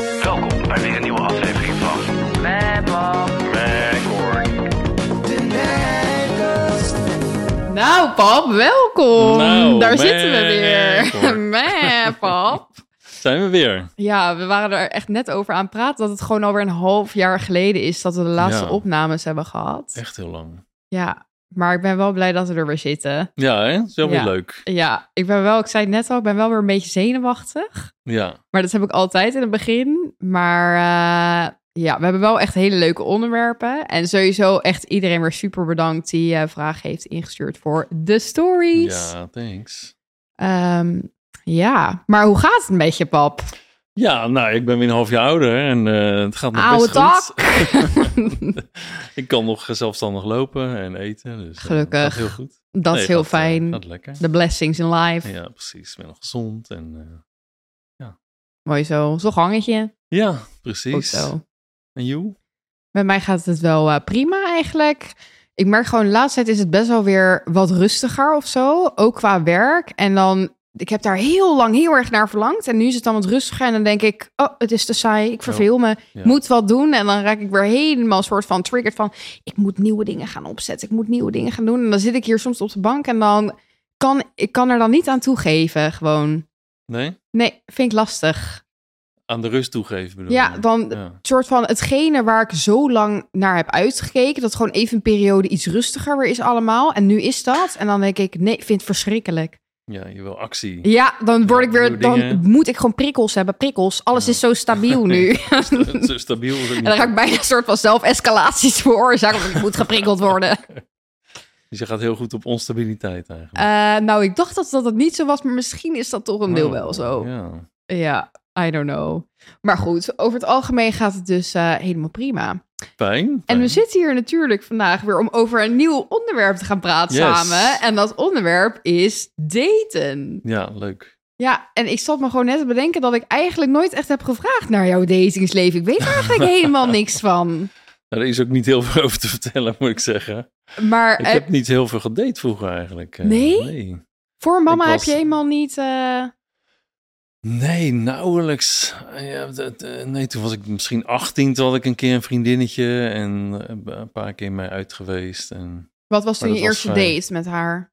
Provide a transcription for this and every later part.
Welkom bij weer een nieuwe aflevering van. Macor. Nou, pap, welkom. Nou, Daar zitten we weer. Meh, pap. Zijn we weer? Ja, we waren er echt net over aan het praten dat het gewoon alweer een half jaar geleden is dat we de laatste Ja. opnames hebben gehad. Echt heel lang. Ja, maar ik ben wel blij dat we er weer zitten. Ja, hè? Is wel weer Ja. leuk. Ja, ik ben wel, ik zei het net al, ik ben wel weer een beetje zenuwachtig. Ja, Maar dat heb ik altijd in het begin. Maar eh, ja, we hebben wel echt hele leuke onderwerpen. En sowieso echt iedereen weer super bedankt die eh vragen heeft ingestuurd voor de stories. ja, thanks. Ehm, ja, maar hoe gaat het een beetje, pap? Ja, nou, ik ben weer een half jaar ouder en eh, het gaat nog Oude best goed. tak. ik kan nog zelfstandig lopen en eten, dus eh, Gelukkig. gaat heel goed. Dat Nee, is heel gaat, eh, fijn. gaat lekker. De blessings in life. Ja, precies. Ik ben nog gezond en eh, Mooi zo. Zo'n gangetje. ja, precies. zo. En you? Bij mij gaat het wel prima eigenlijk. Ik merk gewoon, de laatste tijd is het best wel weer wat rustiger of zo. Ook qua werk. En dan, ik heb daar heel lang heel erg naar verlangd. En nu is het dan wat rustiger. En dan denk ik, oh, het is te saai. Ik verveel me. Ja. Moet wat doen. En dan raak ik weer helemaal een soort van triggered van... ik moet nieuwe dingen gaan opzetten. Ik moet nieuwe dingen gaan doen. En dan zit ik hier soms op de bank. En dan kan ik kan er dan niet aan toegeven. Gewoon. Nee? Nee, vind ik lastig. Aan de rust toegeven bedoel Ja, je? dan Ja. soort van hetgene waar ik zo lang naar heb uitgekeken, dat gewoon even een periode iets rustiger weer is allemaal. En nu is dat. En dan denk ik, nee, vind het verschrikkelijk. Ja, je wil actie. Ja, dan word Ja, ik weer, dan dingen. moet ik gewoon prikkels hebben, prikkels. Alles Ja. is zo stabiel nu. Zo stabiel en dan ga ik bijna een soort van zelf-escalaties veroorzaken, want ik moet geprikkeld worden. Dus je gaat heel goed op onstabiliteit eigenlijk. Eh, nou, ik dacht dat dat het niet zo was, maar misschien is dat toch een deel Oh, wel zo. Ja. Ja, I don't know. Maar goed, over het algemeen gaat het dus eh, helemaal prima. Fijn. En we zitten hier natuurlijk vandaag weer om over een nieuw onderwerp te gaan praten Yes. samen. En dat onderwerp is daten. Ja, leuk. Ja, en ik zat me gewoon net te bedenken dat ik eigenlijk nooit echt heb gevraagd naar jouw datingsleven. Ik weet er eigenlijk helemaal niks van. Nou, er is ook niet heel veel over te vertellen, moet ik zeggen. Maar Ik eh, heb niet heel veel gedate vroeger eigenlijk. eh, Nee? Nee, voor mama heb je helemaal niet... nee nauwelijks. Ja, dat, eh, nee, toen was ik misschien 18, toen had ik een keer een vriendinnetje en eh, een paar keer mee uit geweest. En, Wat was toen je eerste vrij- date met haar?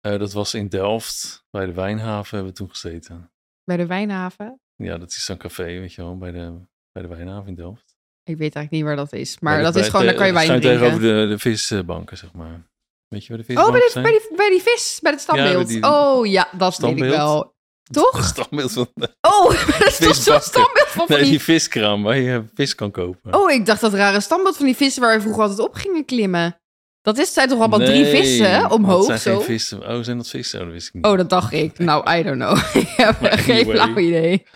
eh, dat was in Delft, bij de Wijnhaven hebben we toen gezeten. Bij de Wijnhaven? Ja, dat is zo'n café, weet je wel, bij de, bij de Wijnhaven in Delft. Ik weet eigenlijk niet waar dat is. Maar de- dat is gewoon, daar kan je wijn drinken. tegenover de, de visbanken, zeg maar. Weet je waar de Oh, visbanken bij, zijn? bij, die, bij die vis, bij het standbeeld. oh ja, dat weet ik Standbeeld? wel. Toch? Het standbeeld van... Oh, dat is toch zo'n standbeeld van, Nee, die... die viskraam waar je vis kan kopen. Oh, ik dacht dat rare standbeeld van die vissen waar we vroeger altijd op gingen klimmen. Dat is, zijn toch allemaal drie vissen dat omhoog zijn zo? geen vissen. Oh, zijn dat vissen? Oh, dat wist ik niet. Oh, dat dacht ik. Nou, I don't know. ik heb geen flauw idee.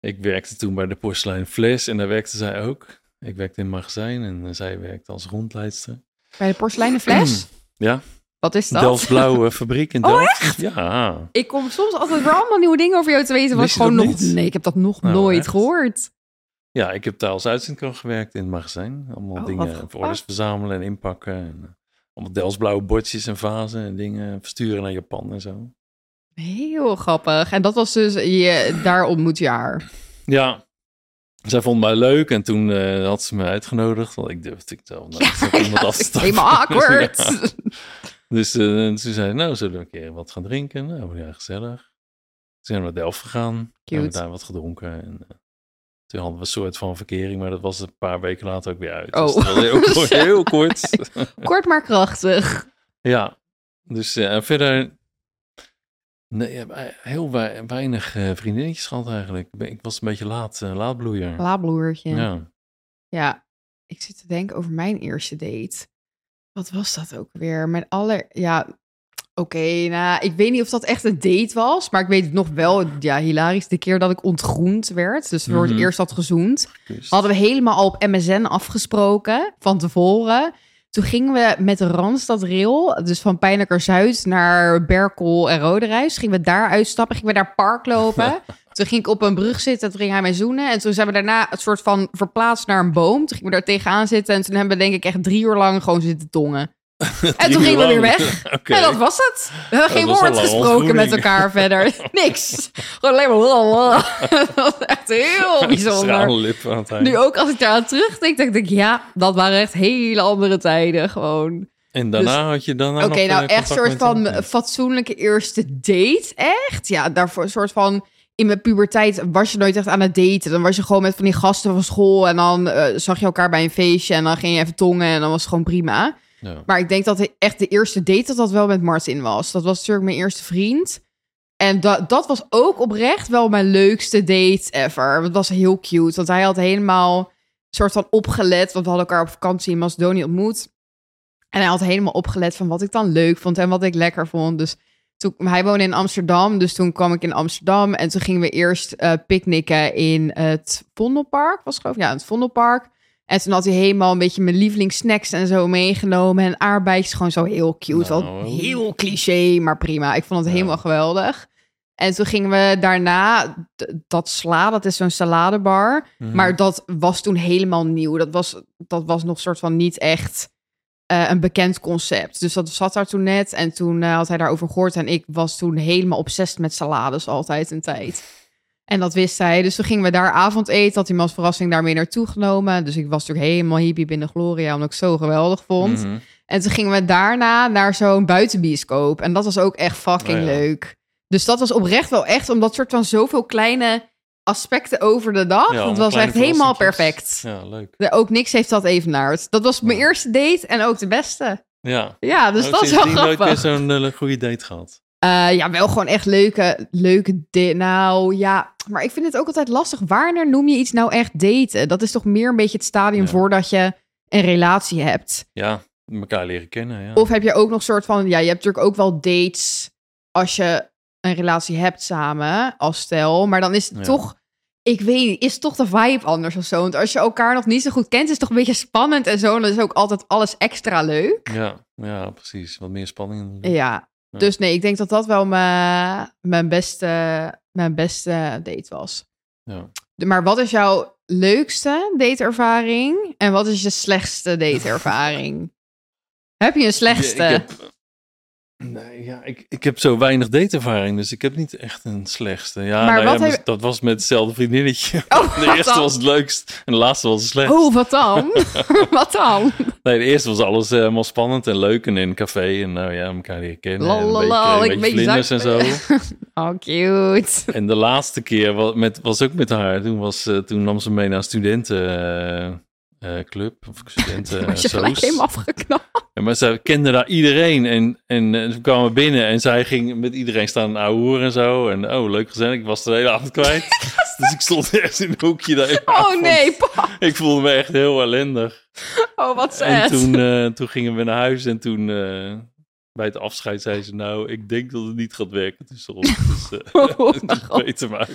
Ik werkte toen bij de porselein Fles en daar werkte zij ook. Ik werkte in een magazijn en eh, zij werkte als rondleidster. Bij de porseleinen fles? Ja, Wat is dat? Delft Blauwe fabriek in Oh, Delft. Ja, Ik kom soms altijd weer allemaal nieuwe dingen over jou te weten. Je gewoon nog. niet? Nee, ik heb dat nog Nou, nooit echt? gehoord. ja, ik heb daar als uitzendkracht gewerkt in het magazijn. Allemaal Oh, dingen voor orders verzamelen en inpakken. En, eh, allemaal Delft Blauwe bordjes en vazen en dingen versturen naar Japan en zo. Heel grappig. En dat was dus, je, daar ontmoet je haar. Ja, zij vond mij leuk en toen eh, had ze me uitgenodigd. Want ik durfde ik wel naar iemand af te stappen. Helemaal awkward. Ja. Dus eh, toen zei ze, nou, zullen we een keer wat gaan drinken? Nou, ja, gezellig. Toen zijn we naar Delft gegaan. Hebben Cute. daar wat gedronken. En, eh, toen hadden we een soort van verkering, maar dat was een paar weken later ook weer uit. Oh. Dus dat was heel, kort, heel kort. Kort maar krachtig. ja, dus eh, en verder... Nee, heel wei- weinig vriendinnetjes gehad eigenlijk. Ik was een beetje laat, laatbloeier. Laabloertje. Ja. Ja, ik zit te denken over mijn eerste date. Wat was dat ook weer? Mijn aller... Ja, oké, nou, ik weet niet of dat echt een date was. Maar ik weet het nog wel, ja, hilarisch. De keer dat ik ontgroend werd. Dus voor het Mhm. eerst had gezoend. Hadden we helemaal al op MSN afgesproken van tevoren. Toen gingen we met de Randstad Rail, dus van Pijnaker Zuid naar Berkel en Roderijs, gingen we daar uitstappen, gingen we daar park lopen. toen ging ik op een brug zitten, toen ging hij mij zoenen. En toen zijn we daarna het soort van verplaatst naar een boom. Toen gingen we daar tegenaan zitten en toen hebben we denk ik echt drie uur lang gewoon zitten tongen. En toen gingen we weer weg. En dat was het. We hebben geen woord een gesproken met elkaar verder. Niks. Gewoon alleen maar... Dat was echt heel bijzonder. Aan. Nu ook als ik daar aan terugdenk, denk ik, ja, dat waren echt hele andere tijden gewoon. En daarna had je daarna Oké, nog, nou eh, echt contact soort van hem? fatsoenlijke eerste date, echt? Ja, daarvoor een soort van... In mijn puberteit was je nooit echt aan het daten. Dan was je gewoon met van die gasten van school... en dan eh, zag je elkaar bij een feestje... en dan ging je even tongen en dan was het gewoon prima. Ja. Maar ik denk dat echt de eerste date dat dat wel met Martin was. Dat was natuurlijk mijn eerste vriend. En dat, dat was ook oprecht wel mijn leukste date ever. Het was heel cute, want hij had helemaal soort van opgelet. Want we hadden elkaar op vakantie in Macedonië ontmoet. En hij had helemaal opgelet van wat ik dan leuk vond en wat ik lekker vond. Dus toen, hij woonde in Amsterdam, dus toen kwam ik in Amsterdam. En toen gingen we eerst eh picknicken in het Vondelpark, was het geloof ik? Ja, het Vondelpark. En toen had hij helemaal een beetje mijn lievelingssnacks en zo meegenomen. En aardbeidjes, gewoon zo heel cute. Nou. Wel heel cliché, maar prima. Ik vond het Ja. helemaal geweldig. En toen gingen we daarna, dat sla, dat is zo'n saladebar. Mhm. Maar dat was toen helemaal nieuw. Dat was, dat was nog soort van niet echt eh, een bekend concept. Dus dat zat daar toen net. En toen eh, had hij daarover gehoord. En ik was toen helemaal obsessief met salades altijd een tijd. En dat wist hij. Dus toen gingen we daar avondeten. Had hij me als verrassing daarmee naartoe genomen. Dus ik was natuurlijk helemaal hippie binnen Gloria. Omdat ik het zo geweldig vond. Mhm. En toen gingen we daarna naar zo'n buitenbioscoop. En dat was ook echt fucking Oh ja. leuk. Dus dat was oprecht wel echt, omdat soort van zoveel kleine aspecten over de dag. Ja, dat allemaal was echt helemaal perfect. Ja, leuk. Ja, Ook niks heeft dat evenaard. Dat was mijn Ja. eerste date en ook de beste. Ja. Ja, dus Ook dat is wel nooit grappig. meer zo'n eh, goede date gehad. Eh, ja, wel gewoon echt leuke, leuke di- Nou ja, maar ik vind het ook altijd lastig. Wanneer noem je iets nou echt daten? Dat is toch meer een beetje het stadium Ja. voordat je een relatie hebt. Ja, elkaar leren kennen. Ja. Of heb je ook nog soort van, ja, je hebt natuurlijk ook wel dates als je een relatie hebt samen als stel, maar dan is het Ja. toch, ik weet niet, is toch de vibe anders of zo? Want als je elkaar nog niet zo goed kent, is het toch een beetje spannend en zo, en dan is ook altijd alles extra leuk. ja, ja, precies. Wat meer spanning. Ja, Ja. dus nee, ik denk dat dat wel mijn, mijn, beste, mijn beste date was. Ja. Maar wat is jouw leukste dateervaring en wat is je slechtste dateervaring? heb je een slechtste? Ik heb, nee, ja, ik, ik heb zo weinig dateervaring, dus ik heb niet echt een slechtste. Ja, Maar nou wat ja, heb- dat was met hetzelfde vriendinnetje. Oh, De eerste dan? was het leukst en de laatste was het slechtst. Oh, wat dan? wat dan? Nee, de eerste was alles eh, helemaal spannend en leuk en in een café en nou ja, elkaar leren kennen. en een beetje, een beetje en zo. Oh, cute. En de laatste keer was, met, was ook met haar. Toen, was, eh, toen nam ze mee naar een studentenclub. of studenten Was je gelijk helemaal afgeknapt? En maar ze kende daar iedereen. En, en eh, ze kwamen binnen en zij ging met iedereen staan ouwe hoer en zo. En oh, leuk gezellig. Ik was de hele avond kwijt. dus ik stond ergens in een hoekje daar. Oh avond. nee, pa. Ik voelde me echt heel ellendig. Oh, wat En sad. toen, eh, toen gingen we naar huis en toen... eh, bij het afscheid zei ze, nou, ik denk dat het niet gaat werken. Dus eh Oh, beter maar.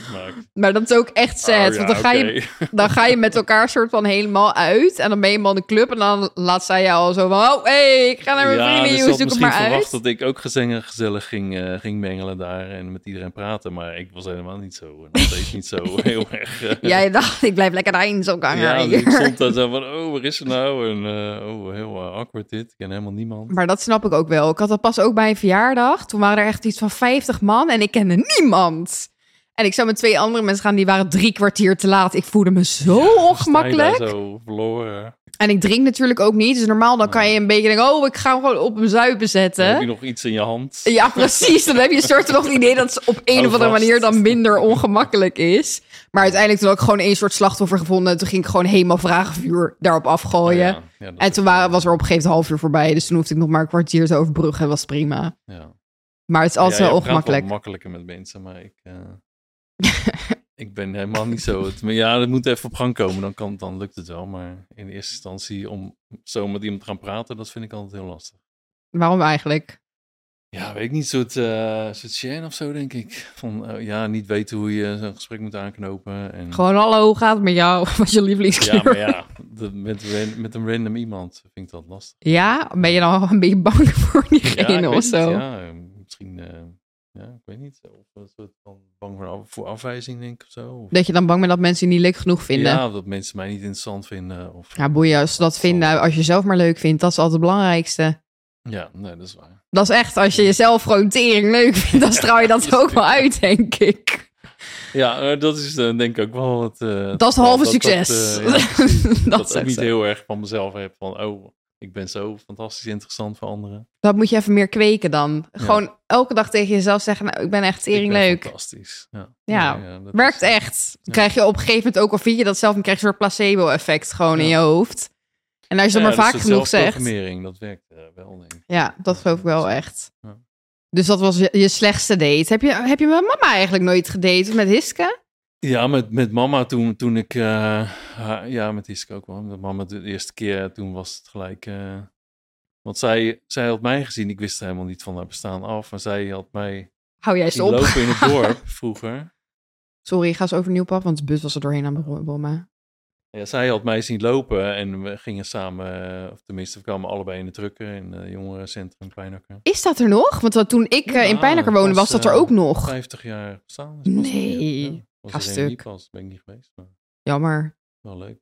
Maar dat is ook echt sad. Oh, want ja, dan ga, je, dan ga je met elkaar soort van helemaal uit. En dan ben je helemaal in de club. En dan laat zij jou al zo van... Oh, hey, ik ga naar mijn ja, vrienden. dus zoek het misschien maar verwacht uit. dat ik ook gezellig, gezellig ging, eh, ging mengelen daar en met iedereen praten. Maar ik was helemaal niet zo, nog steeds niet zo heel erg... eh, Jij dacht, ik blijf lekker daarin zo hangen ja, dus ik stond daar zo van, oh, waar is ze nou? En eh, oh, heel eh, awkward dit. Ik ken helemaal niemand. Maar dat snap ik ook wel. Ik had dat pas ook bij een verjaardag. Toen waren er echt iets van 50 man en ik kende niemand. En ik zou met twee andere mensen gaan, die waren drie kwartier te laat. Ik voelde me zo ongemakkelijk. zo verloren. En ik drink natuurlijk ook niet. Dus normaal dan kan je een beetje denken, oh, ik ga hem gewoon op een zuipen Dan zetten. heb je nog iets in je hand. Ja, precies. Dan heb je een soort van het idee dat het op een Hou of andere manier dan minder ongemakkelijk is. Maar uiteindelijk toen had ik gewoon één soort slachtoffer gevonden. En toen ging ik gewoon helemaal vragenvuur daarop afgooien. Ja, ja, dat En toen waren, was er op een gegeven moment half uur voorbij. Dus toen hoefde ik nog maar een kwartier te overbruggen. En was prima. Ja. Maar het is altijd wel ongemakkelijk. makkelijker met mensen, maar ik, eh, ik ben helemaal niet zo. Het, maar ja, dat moet even op gang komen, dan, kan, dan lukt het wel. Maar in eerste instantie om zo met iemand te gaan praten, dat vind ik altijd heel lastig. Waarom eigenlijk? Ja, weet ik niet, soort, eh soort Shane of zo, denk ik. Van, eh, ja, niet weten hoe je zo'n gesprek moet aanknopen. En, Gewoon, hallo, hoe gaat het met jou? Wat je lievelingskleur? ja, maar ja, dat, met, met een random iemand vind ik dat lastig. Ja? Ben je dan een beetje bang voor Ja, diegene ik of zo? niet, ja, eh, misschien, eh, ja, ik weet niet. Of een soort van bang voor, af- voor afwijzing, denk ik, of zo. Of, Dat je dan bang bent dat mensen je niet leuk genoeg vinden? Ja, of dat mensen mij niet interessant vinden. Of, Ja, boeien, als ze dat vinden, als je zelf maar leuk vindt, dat is altijd het belangrijkste. Ja, nee, dat is waar. Dat is echt, als je jezelf gewoon tering leuk vindt, dan straal je dat ook wel uit, denk ik. Ja, eh, dat is eh, denk ik ook wel het... eh, Dat is halve dat- succes. Dat, ja, precies. Dat dat, is ik echt niet zo. heel erg van mezelf heb van... Oh, ik ben zo fantastisch interessant voor anderen. Dat moet je even meer kweken dan. Gewoon elke dag tegen jezelf zeggen, nou, ik ben echt tering leuk. Fantastisch. Ja, Ja, Nee, Werkt is- echt. Dan Ja. krijg je op een gegeven moment ook, al vind je dat zelf, dan krijg je een soort placebo-effect gewoon in je hoofd. En als je dat Ja, maar vaak dus de genoeg zegt. dat werkt eh, wel, denk ik. Ja, dat geloof ik wel echt. Ja. Dus dat was je, je slechtste date. Heb je, heb je met mama eigenlijk nooit gedate? Met Hiske? Ja, met, met mama toen, toen ik... eh, ja, met Iske ook wel. Met mama de eerste keer, toen was het gelijk... eh, want zij, zij had mij gezien. Ik wist er helemaal niet van haar bestaan af. Maar zij had mij Hou jij zien op. lopen in het dorp vroeger. Sorry, ga eens overnieuw, pap, want de bus was er doorheen aan het bommen. Ja, zij had mij zien lopen en we gingen samen... eh, Of tenminste, we kwamen allebei in de drukker in het jongerencentrum Pijnakker. Is dat er nog? Want toen ik eh, in Pijnakker woonde, was was, dat er eh, ook nog. 50 jaar pas Nee. ja. Was Ga er niet pas, ben ik niet geweest. Maar Jammer. wel leuk.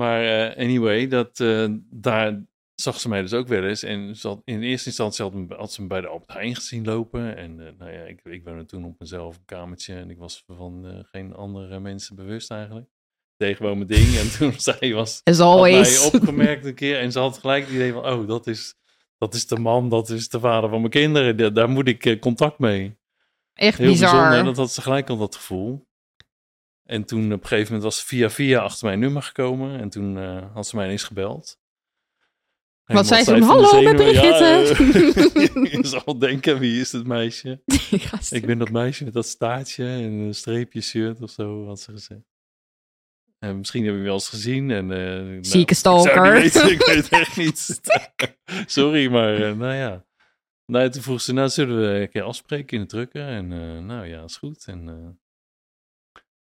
Maar eh, anyway, dat, eh, daar zag ze mij dus ook wel eens. En ze had, in eerste instantie had, me- had ze me bij de Albert Heijn gezien lopen. En eh, nou ja, ik, ik woonde toen op mezelf een kamertje. En ik was van eh, geen andere mensen bewust eigenlijk. Deed gewoon mijn ding. En toen zij was As had mij opgemerkt een keer. En ze had gelijk het idee van, oh, dat is, dat is de man, dat is de vader van mijn kinderen. Daar, daar moet ik eh, contact mee. Echt Heel bizar. bijzonder, dat had ze gelijk al dat gevoel. En toen op een gegeven moment was ze via via achter mijn nummer gekomen. En toen eh, had ze mij ineens gebeld. Wat zei ze? Hallo, met. Brigitte. Ja, eh, je zal denken, wie is het meisje? Ik ben dat meisje met dat staartje en een streepje shirt of zo, had ze gezegd. En misschien heb je wel eens gezien. En, eh, nou, Zieke stalker. weten, ik weet echt niet. Sorry, maar eh, nou ja. Nou, toen vroeg ze, nou zullen we een keer afspreken in de drukker? En eh, nou ja, is goed. En eh,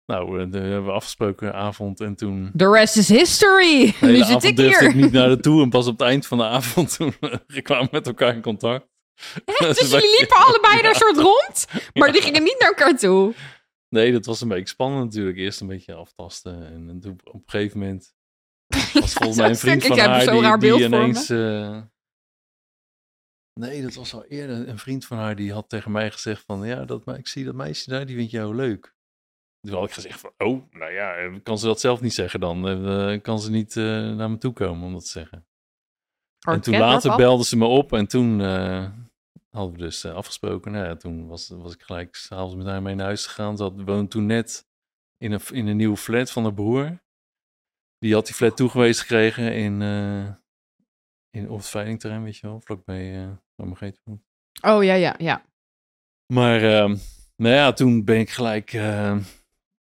nou, eh, de- hebben we afgesproken avond en toen... The rest is history. De Nu zit ik hier. ik niet naar de toe en pas op het eind van de avond toen eh, kwamen we met elkaar in contact. Dus jullie liepen allebei daar soort rond, maar die gingen niet naar elkaar toe. Nee, dat was een beetje spannend natuurlijk. Eerst een beetje aftasten. En, en toen op een gegeven moment was volgens mij een vriend ik van heb haar die, raar die ineens... eh, Nee, dat was al eerder. Een vriend van haar die had tegen mij gezegd van... Ja, dat, ik zie dat meisje daar, die vindt jou leuk. Toen had ik gezegd van... Oh, nou ja, eh, kan ze dat zelf niet zeggen dan? Eh, kan ze niet naar me toe komen om dat te zeggen? en toen later belde ze me op en toen hadden we dus eh, afgesproken. Nou ja, toen was, was ik gelijk s'avonds met haar mee naar huis gegaan. Ze had, woonde toen net in een, in een nieuwe flat van haar broer. Die had die flat toegewezen gekregen in, eh, in op het veilingterrein, weet je wel, vlakbij uh, waar geet woont. Oh ja, ja, ja. Maar ehm, nou ja, toen ben ik gelijk, eh,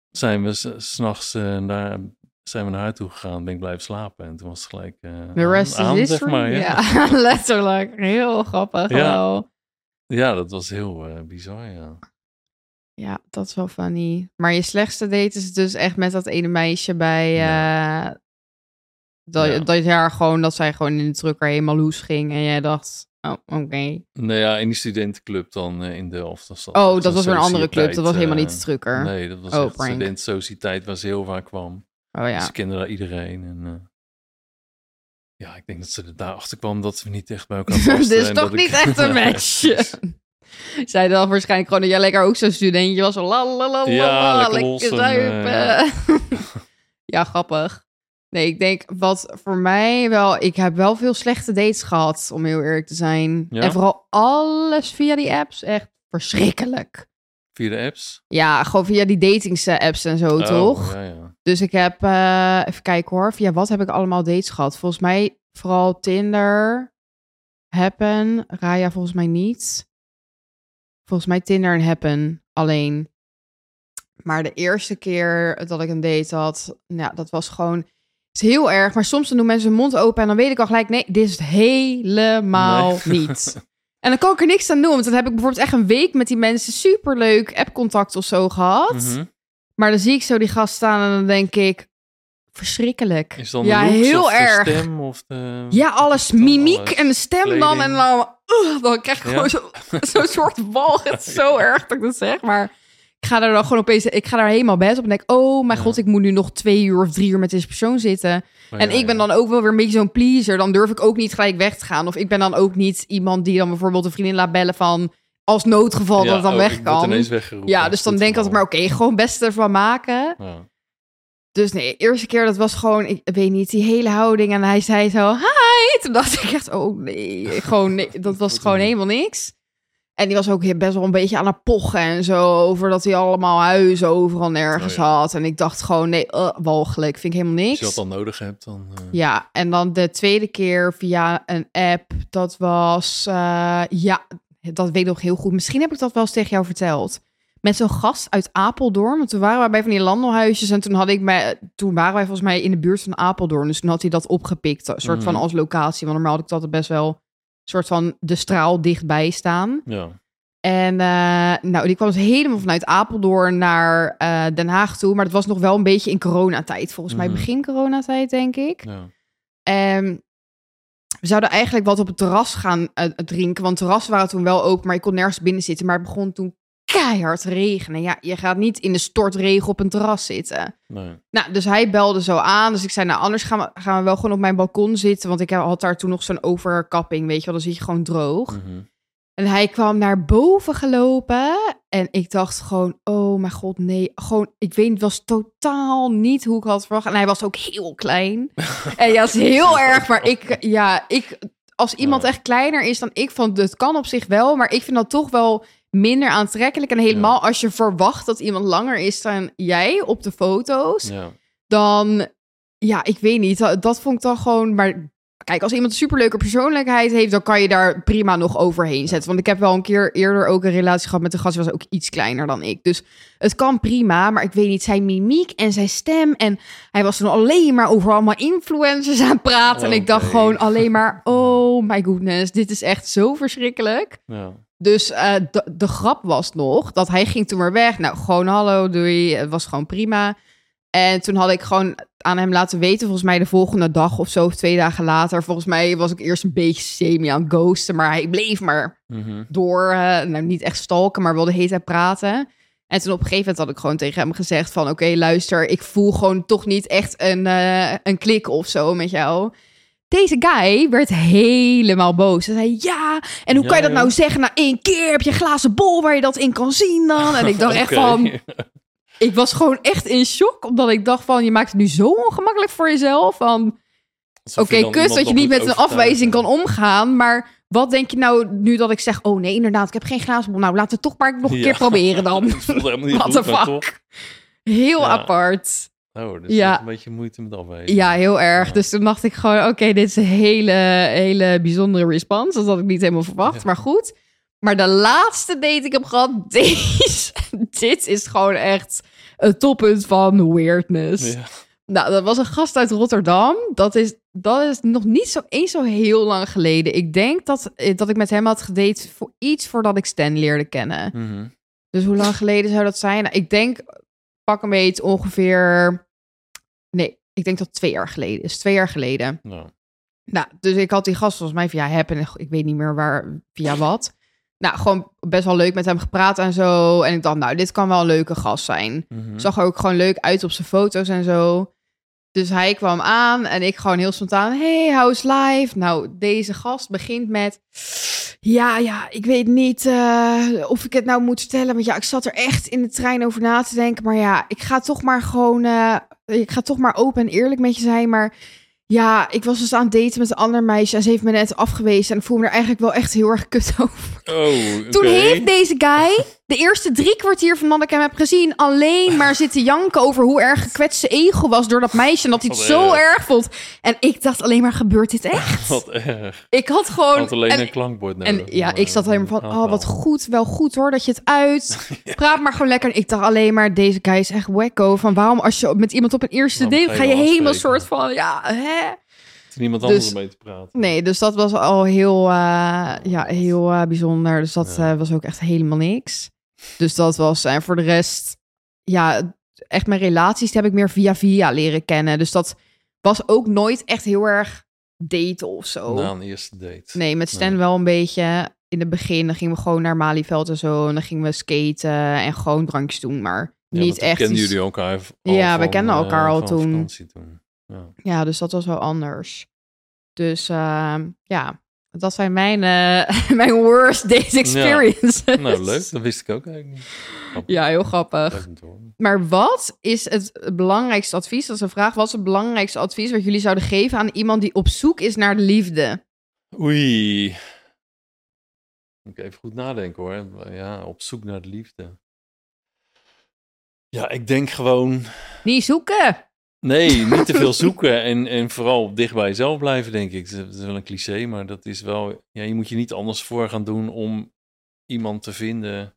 zijn we s- s'nachts uh, daar, zijn we naar haar toe gegaan, ben ik blijven slapen. En toen was het gelijk eh, The rest aan, is aan, zeg maar. Ja. ja, letterlijk. Heel grappig. Ja. wel. Ja, dat was heel eh, bizar, ja. Ja, dat is wel funny. Maar je slechtste date is dus echt met dat ene meisje bij... Ja. eh, dat, Ja. dat jaar gewoon, dat zij gewoon in de drukker helemaal loes ging. En jij dacht, oh, oké. Nou ja, in die studentenclub dan eh, in Delft. was dat Oh, dat was weer een andere club. Dat was helemaal niet de drukker. Nee, dat was Oh, echt waar ze heel vaak kwam. Oh ja. Ze kenden daar iedereen. En, ja, ik denk dat ze er daarachter kwam dat we niet echt bij elkaar pasten. Dit is en toch dat ik- niet echt een match. Zij dan waarschijnlijk gewoon dat jij lekker ook zo'n studentje was. Zo la la la la Ja, lekker lekker zuipen. ja, grappig. Nee, ik denk wat voor mij wel... Ik heb wel veel slechte dates gehad, om heel eerlijk te zijn. Ja? En vooral alles via die apps. Echt verschrikkelijk. Via de apps. Ja, gewoon via die dating apps en zo, Oh, toch? Ja, ja. Dus ik heb, eh, even kijken hoor, via wat heb ik allemaal dates gehad? Volgens mij vooral Tinder, Happen, Raya volgens mij niet. Volgens mij Tinder en Happen alleen. Maar de eerste keer dat ik een date had, nou, dat was gewoon, is heel erg. Maar soms dan doen mensen hun mond open en dan weet ik al gelijk, nee, dit is het helemaal Nee. niet. En dan kan ik er niks aan doen, want dan heb ik bijvoorbeeld echt een week met die mensen superleuk appcontact of zo gehad. Mhm. Maar dan zie ik zo die gast staan en dan denk ik, verschrikkelijk. Is dan ja, heel de erg. stem of de... Ja, alles, mimiek alles? en de stem dan. En dan, uh, dan krijg ik Ja? gewoon zo- zo'n soort walg. Het is zo erg dat ik dat zeg. Maar ik ga daar dan gewoon opeens, ik ga daar helemaal bed op en denk, oh mijn Ja. god, ik moet nu nog twee uur of drie uur met deze persoon zitten. Maar en ik ben dan ook wel weer een beetje zo'n pleaser. Dan durf ik ook niet gelijk weg te gaan. Of ik ben dan ook niet iemand die dan bijvoorbeeld een vriendin laat bellen van, als noodgeval dat het dan oh, weg kan. ineens weggeroepen. Ja, dus dan denk ik altijd maar, oké, gewoon best ervan maken. Ja. Dus nee, de eerste keer dat was gewoon, ik weet niet, die hele houding. En hij zei zo, hi. Toen dacht ik echt, oh nee, gewoon nee, dat was gewoon helemaal niks. En die was ook best wel een beetje aan het pochen en zo, over dat hij allemaal huizen overal nergens Oh ja. had. En ik dacht gewoon, nee, uh, walgelijk, vind ik helemaal Als je niks. dat dan nodig hebt, dan... eh, Ja, en dan de tweede keer via een app, dat was, eh, ja, dat weet ik nog heel goed. Misschien heb ik dat wel eens tegen jou verteld. Met zo'n gast uit Apeldoorn. Want toen waren wij bij van die landelhuisjes. En toen, had ik mij, toen waren wij volgens mij in de buurt van Apeldoorn. Dus toen had hij dat opgepikt. Een soort van Mhm. als locatie. Want normaal had ik dat best wel een soort van de straal dichtbij staan. ja. En eh, nou, die kwam dus helemaal vanuit Apeldoorn naar eh, Den Haag toe. Maar dat was nog wel een beetje in coronatijd. Volgens mij Mhm. begin coronatijd, denk ik. ja. En we zouden eigenlijk wat op het terras gaan eh, drinken. Want terras waren toen wel open, maar ik kon nergens binnen zitten. Maar het begon toen keihard te regenen. Ja, je gaat niet in de stortregen op een terras zitten. Nee. Nou, dus hij belde zo aan. Dus ik zei, nou, anders gaan we, gaan we wel gewoon op mijn balkon zitten. Want ik had daar toen nog zo'n overkapping, weet je wel. Dan zit je gewoon droog. Mhm. En hij kwam naar boven gelopen. En ik dacht gewoon, oh mijn god, nee. Gewoon, ik weet, het was totaal niet hoe ik had verwacht. En hij was ook heel klein. en ja, is heel erg. Maar ik, ja, ik, als iemand echt kleiner is dan ik, van het kan op zich wel. Maar ik vind dat toch wel minder aantrekkelijk. En helemaal als je verwacht dat iemand langer is dan jij op de foto's. Ja. Dan, ja, ik weet niet. Dat, dat vond ik dan gewoon, maar... Kijk, als iemand een superleuke persoonlijkheid heeft, dan kan je daar prima nog overheen zetten. Want ik heb wel een keer eerder ook een relatie gehad met een gast, die was ook iets kleiner dan ik. Dus het kan prima, maar ik weet niet, zijn mimiek en zijn stem. En hij was toen alleen maar over allemaal influencers aan het praten. En ik dacht Oké. gewoon alleen maar, oh my goodness, dit is echt zo verschrikkelijk. Ja. Dus eh, de, de grap was nog dat hij ging toen maar weg. Nou, gewoon hallo, doei. Het was gewoon prima. En toen had ik gewoon aan hem laten weten, volgens mij de volgende dag of zo, of twee dagen later. Volgens mij was ik eerst een beetje semi aan het ghosten, maar hij bleef maar Mhm. door, eh, nou niet echt stalken, maar wilde heet hij praten. En toen op een gegeven moment had ik gewoon tegen hem gezegd van, oké, luister, ik voel gewoon toch niet echt een, eh, een klik of zo met jou. Deze guy werd helemaal boos. Hij zei, ja, en hoe Ja, kan je dat ja. nou zeggen? Nou, één keer heb je een glazen bol waar je dat in kan zien dan. En ik dacht echt van, ik was gewoon echt in shock. Omdat ik dacht van, je maakt het nu zo ongemakkelijk voor jezelf. Van, oké, iemand dat je niet met een afwijzing kan omgaan. Maar wat denk je nou nu dat ik zeg, oh nee, inderdaad, ik heb geen glazen bol. Nou, laten we toch maar nog een Ja. keer proberen dan. The maar fuck? Heel Ja. apart. Oh, dus Ja. een beetje moeite met afwijzen. Ja, heel erg. Ja. Dus toen dacht ik gewoon, oké, dit is een hele, hele bijzondere response. Dat had ik niet helemaal verwacht, maar goed. Maar de laatste date ik heb gehad, deze, dit is gewoon echt het toppunt van weirdness. Ja. Nou, dat was een gast uit Rotterdam. Dat is, dat is nog niet zo eens zo heel lang geleden. Ik denk dat, eh, dat ik met hem had gedate voor iets voordat ik Stan leerde kennen. Mhm. Dus hoe lang geleden zou dat zijn? Nou, ik denk, pak een beetje ongeveer... Nee, ik denk dat twee jaar geleden is. Twee jaar geleden. Nou, Nou, dus ik had die gast volgens mij via Heb en ik weet niet meer waar, via wat. Nou, gewoon best wel leuk met hem gepraat en zo. En ik dacht, nou, dit kan wel een leuke gast zijn. mhm. Zag er ook gewoon leuk uit op zijn foto's en zo. Dus hij kwam aan en ik gewoon heel spontaan. Hey, how's life? Nou, deze gast begint met... Ja, ja, ik weet niet eh, of ik het nou moet vertellen. Want ja, ik zat er echt in de trein over na te denken. Maar ja, ik ga toch maar gewoon... eh, ik ga toch maar open en eerlijk met je zijn. Maar ja, ik was dus aan het daten met een ander meisje. En ze heeft me net afgewezen. En ik voel me er eigenlijk wel echt heel erg kut over. Oh. Toen heeft deze guy de eerste drie kwartier van hem heb gezien... alleen maar zitten janken over hoe erg gekwetst zijn ego was... door dat meisje en dat hij het zo erg. erg vond. En ik dacht alleen maar, gebeurt dit echt? Wat erg. Ik had gewoon... had alleen en- een klankbord en nodig. ja, om, ik zat eh, alleen maar van, te oh, wat goed, wel goed hoor, dat je het uit. Praat maar gewoon lekker. En ik dacht alleen maar, deze guy is echt wacko. Van waarom als je met iemand op een eerste date, ga je helemaal soort van, ja, hè? Toen iemand anders Dus- mee te praten. Nee, dus dat was al heel, eh, ja, heel eh, bijzonder. Dus dat Ja. eh, was ook echt helemaal niks. Dus dat was, en voor de rest, ja, echt mijn relaties die heb ik meer via via leren kennen. Dus dat was ook nooit echt heel erg daten of zo. Na een eerste date. Nee, met Stan Nee. wel een beetje. in het begin dan gingen we gewoon naar Malieveld en zo. En dan gingen we skaten en gewoon drankjes doen. Maar Ja, niet echt. Kenden iets- jullie elkaar Ja, we van, kenden eh, elkaar al toen. Ja. Ja, dus dat was wel anders. Dus ehm, ja, dat zijn mijn, eh, mijn worst date experiences. Nou, leuk. Dat wist ik ook eigenlijk niet. Grappig. Ja, heel grappig. Maar wat is het belangrijkste advies? Dat is een vraag. Wat is het belangrijkste advies wat jullie zouden geven aan iemand die op zoek is naar de liefde? Oei. Moet ik even goed nadenken hoor. Ja, op zoek naar de liefde. Ja, ik denk gewoon... Niet zoeken. Nee, niet te veel zoeken en, en vooral dicht bij jezelf blijven, denk ik. Het is wel een cliché, maar dat is wel... Ja, je moet je niet anders voor gaan doen om iemand te vinden. Een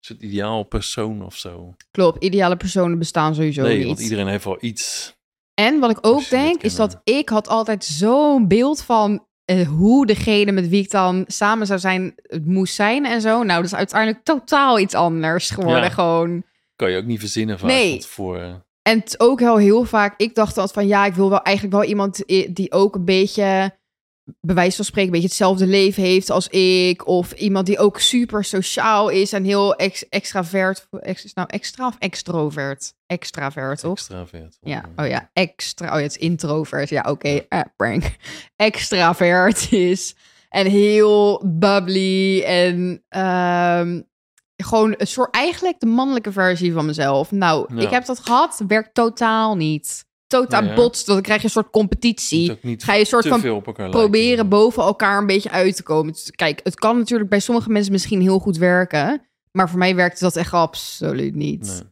soort ideaal persoon of zo. Klopt, ideale personen bestaan sowieso nee, niet. want iedereen heeft wel iets. En wat ik ook het denk, is dat ik had altijd zo'n beeld van eh, hoe degene met wie ik dan samen zou zijn, het moest zijn en zo. Nou, dat is uiteindelijk totaal iets anders geworden. Ja. Gewoon. Kan je ook niet verzinnen vaak Nee. van tevoren. En ook wel heel vaak, ik dacht altijd van ja, ik wil wel eigenlijk wel iemand die ook een beetje, bij wijze van spreken, een beetje hetzelfde leven heeft als ik. Of iemand die ook super sociaal is en heel ex extravert. Ex, is nou extra of extrovert? Extravert, toch? Extravert. Ja, oh ja, extra. Oh ja, het is introvert. Ja, oké, eh, prank. Extravert is. En heel bubbly en ehm, gewoon een soort, eigenlijk de mannelijke versie van mezelf. Nou, Ja. ik heb dat gehad, werkt totaal niet. Totaal Nee, hè? botst, dan krijg je een soort competitie. Ga je een soort van proberen lijken. boven elkaar een beetje uit te komen. Dus Kijk, het kan natuurlijk bij sommige mensen misschien heel goed werken. Maar voor mij werkte dat echt absoluut niet. Nee.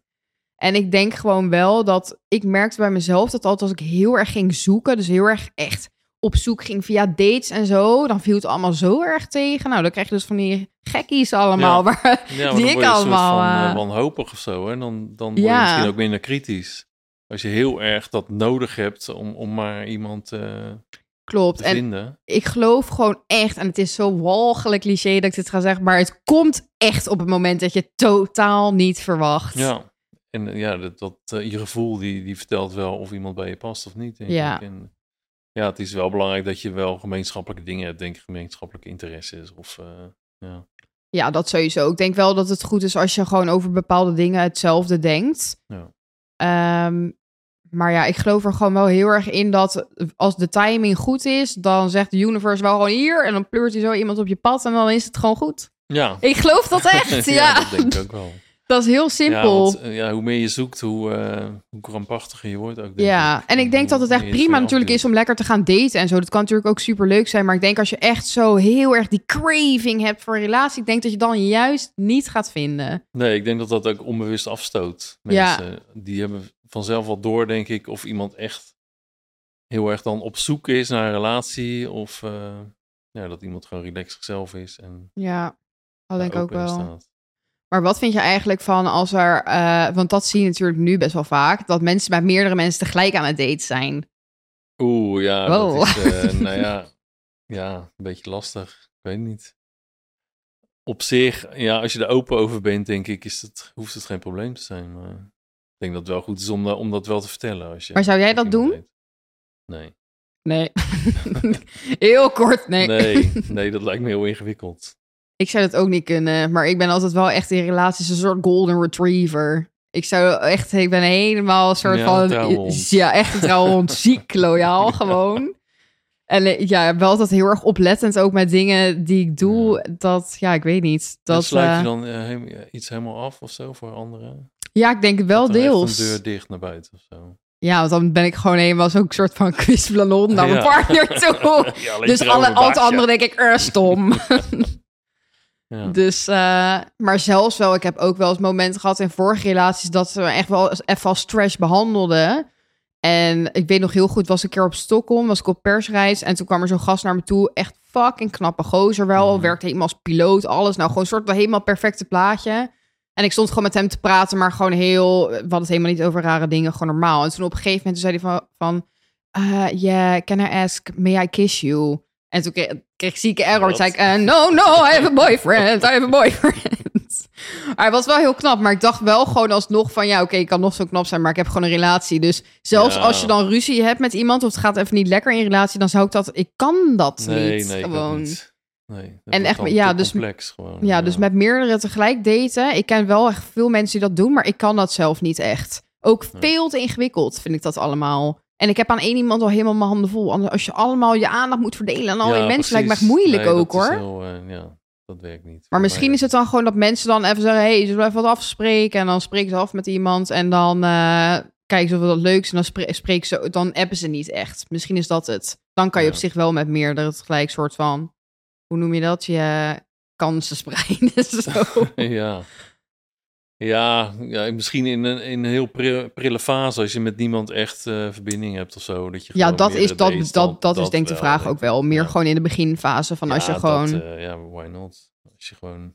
En ik denk gewoon wel dat ik merkte bij mezelf dat altijd als ik heel erg ging zoeken, dus heel erg echt op zoek ging via dates en zo, dan viel het allemaal zo erg tegen. Nou, dan krijg je dus van die gekkies allemaal. Ja. Waar, Ja, Die ik allemaal, van eh, eh, wanhopig of zo. Hè? Dan, dan word je Ja. misschien ook minder kritisch. Als je heel erg dat nodig hebt om, om maar iemand eh, klopt. te En vinden. ik geloof gewoon echt, en het is zo walgelijk cliché dat ik dit ga zeggen, maar het komt echt op het moment dat je het totaal niet verwacht. Ja. En ja, dat, dat, je gevoel die, die vertelt wel of iemand bij je past of niet. denk Ja. ik. En, ja, het is wel belangrijk dat je wel gemeenschappelijke dingen hebt. Denk ik, gemeenschappelijke interesses. Of, eh, ja. Ja, dat sowieso. Ik denk wel dat het goed is als je gewoon over bepaalde dingen hetzelfde denkt. Ja. Ehm, maar ja, ik geloof er gewoon wel heel erg in dat als de timing goed is, dan zegt de universe wel gewoon hier en dan pleurt hij zo iemand op je pad en dan is het gewoon goed. Ja. Ik geloof dat echt, ja. dat denk ik ook wel. Dat is heel Ja, simpel. want, eh, ja, hoe meer je zoekt, hoe, eh hoe krampachtiger je wordt ook. Denk Ja, ik. en ik denk dat het echt prima natuurlijk is om lekker te gaan daten en zo. Dat kan natuurlijk ook super leuk zijn. Maar ik denk als je echt zo heel erg die craving hebt voor een relatie, ik denk dat je dan juist niet gaat vinden. Nee, ik denk dat dat ook onbewust afstoot. Ja. Mensen die hebben vanzelf wel door, denk ik, of iemand echt heel erg dan op zoek is naar een relatie. Of eh, ja, dat iemand gewoon relaxed zichzelf is en Ja, dat denk ik ook wel. staat. Maar wat vind je eigenlijk van als er, eh, want dat zie je natuurlijk nu best wel vaak, dat mensen met meerdere mensen tegelijk aan het daten zijn. Oeh, ja, Wow. dat is, eh, nou ja, ja, een beetje lastig. Ik weet niet. Op zich, ja, als je er open over bent, denk ik, is het, hoeft het geen probleem te zijn. Maar ik denk dat het wel goed is om, dat- om dat wel te vertellen. Als je Maar zou jij dat doen? date. Nee. Nee. heel kort, nee. Nee, nee, dat lijkt me heel ingewikkeld. Ik zou dat ook niet kunnen, maar ik ben altijd wel echt in relaties een soort golden retriever. Ik zou echt, ik ben helemaal een soort Ja, van, ja, echt een trouwhond, ziek loyaal gewoon. En eh, ja, wel altijd heel erg oplettend ook met dingen die ik doe. Dat, ja, ik weet niet. Dat Dat, sluit eh, je dan eh, iets helemaal af of zo voor anderen? ja, ik denk wel deels. een deur dicht naar buiten of zo? Ja, want dan ben ik gewoon helemaal zo'n soort van quizballon naar mijn Ja. partner toe. Ja, dus alle, al het andere denk ik, er stom. Ja. Dus, eh, maar zelfs wel, ik heb ook wel eens momenten gehad in vorige relaties dat ze me echt wel even als trash behandelden. En ik weet nog heel goed, was een keer op Stockholm, was ik op persreis. En toen kwam er zo'n gast naar me toe, echt fucking knappe gozer wel. Mhm. Werkte helemaal als piloot, alles. Nou, gewoon een soort helemaal perfecte plaatje. En ik stond gewoon met hem te praten, maar gewoon heel... We hadden het helemaal niet over rare dingen, gewoon normaal. En toen op een gegeven moment zei hij van... van uh, yeah, can I ask, may I kiss you? En toen kreeg, kreeg ik zieke error. Toen zei ik, eh, no, no, I have a boyfriend. I have a boyfriend. Hij was wel heel knap, maar ik dacht wel gewoon alsnog van... Ja, oké, ik kan nog zo knap zijn, maar ik heb gewoon een relatie. Dus zelfs Ja. als je dan ruzie hebt met iemand... of het gaat even niet lekker in relatie... dan zou ik dat... Ik kan dat Nee, niet, nee, gewoon. niet. Nee, En echt, ja, dus- complex gewoon. Ja, dus met meerdere tegelijk daten. Ik ken wel echt veel mensen die dat doen, maar ik kan dat zelf niet echt. Ook veel te ingewikkeld vind ik dat allemaal. En ik heb aan één iemand al helemaal mijn handen vol. Anders- Als je allemaal je aandacht moet verdelen aan al die Ja, mensen, lijkt me moeilijk Nee, ook hoor. heel, eh, ja, dat werkt niet. Maar misschien is het dan gewoon dat mensen dan even zeggen: hey, zullen we even wat afspreken? En dan spreken ze af met iemand en dan eh kijken ze of dat leuk is. En dan spre- spreken ze, dan appen ze niet echt. Misschien is dat het. Dan kan je Ja. op zich wel met meerdere tegelijk soort van, hoe noem je dat? Je kansen spreiden. Zo. Ja. Ja, ja, misschien in een, in een heel pri- prille fase als je met niemand echt eh, verbinding hebt of zo. Dat je Ja, dat is, dat, dat, dat, is denk ik de vraag ook wel. Meer Ja. gewoon in de beginfase van als je gewoon... Dat, eh, ja, why not? Als je gewoon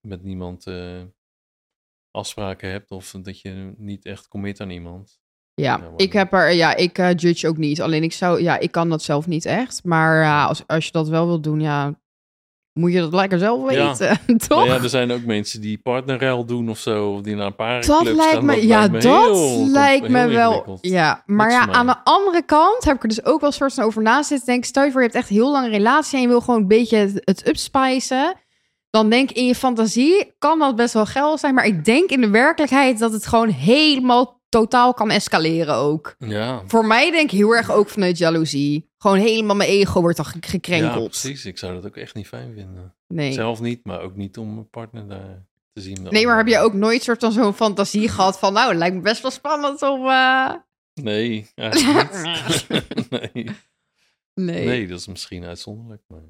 met niemand eh, afspraken hebt of dat je niet echt commit aan iemand. ja, ik heb er... Ja, ik judge ook niet. Alleen ik zou... Ja, ik kan dat zelf niet echt. Maar als, als je dat wel wilt doen, ja... Moet je dat lekker zelf Ja. weten, toch? Ja, er zijn ook mensen die partnerruil doen of zo, of die naar een paar Dat lijkt me, ja, dat lijkt me wel. Ja, maar Niks ja, aan de andere kant heb ik er dus ook wel soort van over na zitten. Denk, stel je voor, je hebt echt heel lang een relatie en je wil gewoon een beetje het, het upspicen. Dan denk in je fantasie kan dat best wel geil zijn. Maar ik denk in de werkelijkheid dat het gewoon helemaal totaal kan escaleren ook. Ja, Voor mij denk ik heel erg ook vanuit jaloezie. Gewoon helemaal mijn ego wordt dan ge- ja, gekrenkeld. precies. Ik zou dat ook echt niet fijn vinden. nee. Zelf niet, maar ook niet om mijn partner daar te zien. nee, maar heb je ook nooit soort van zo'n fantasie gehad van... Nou, het lijkt me best wel spannend om... eh, Nee, nee. Nee. nee, dat is misschien uitzonderlijk. Maar...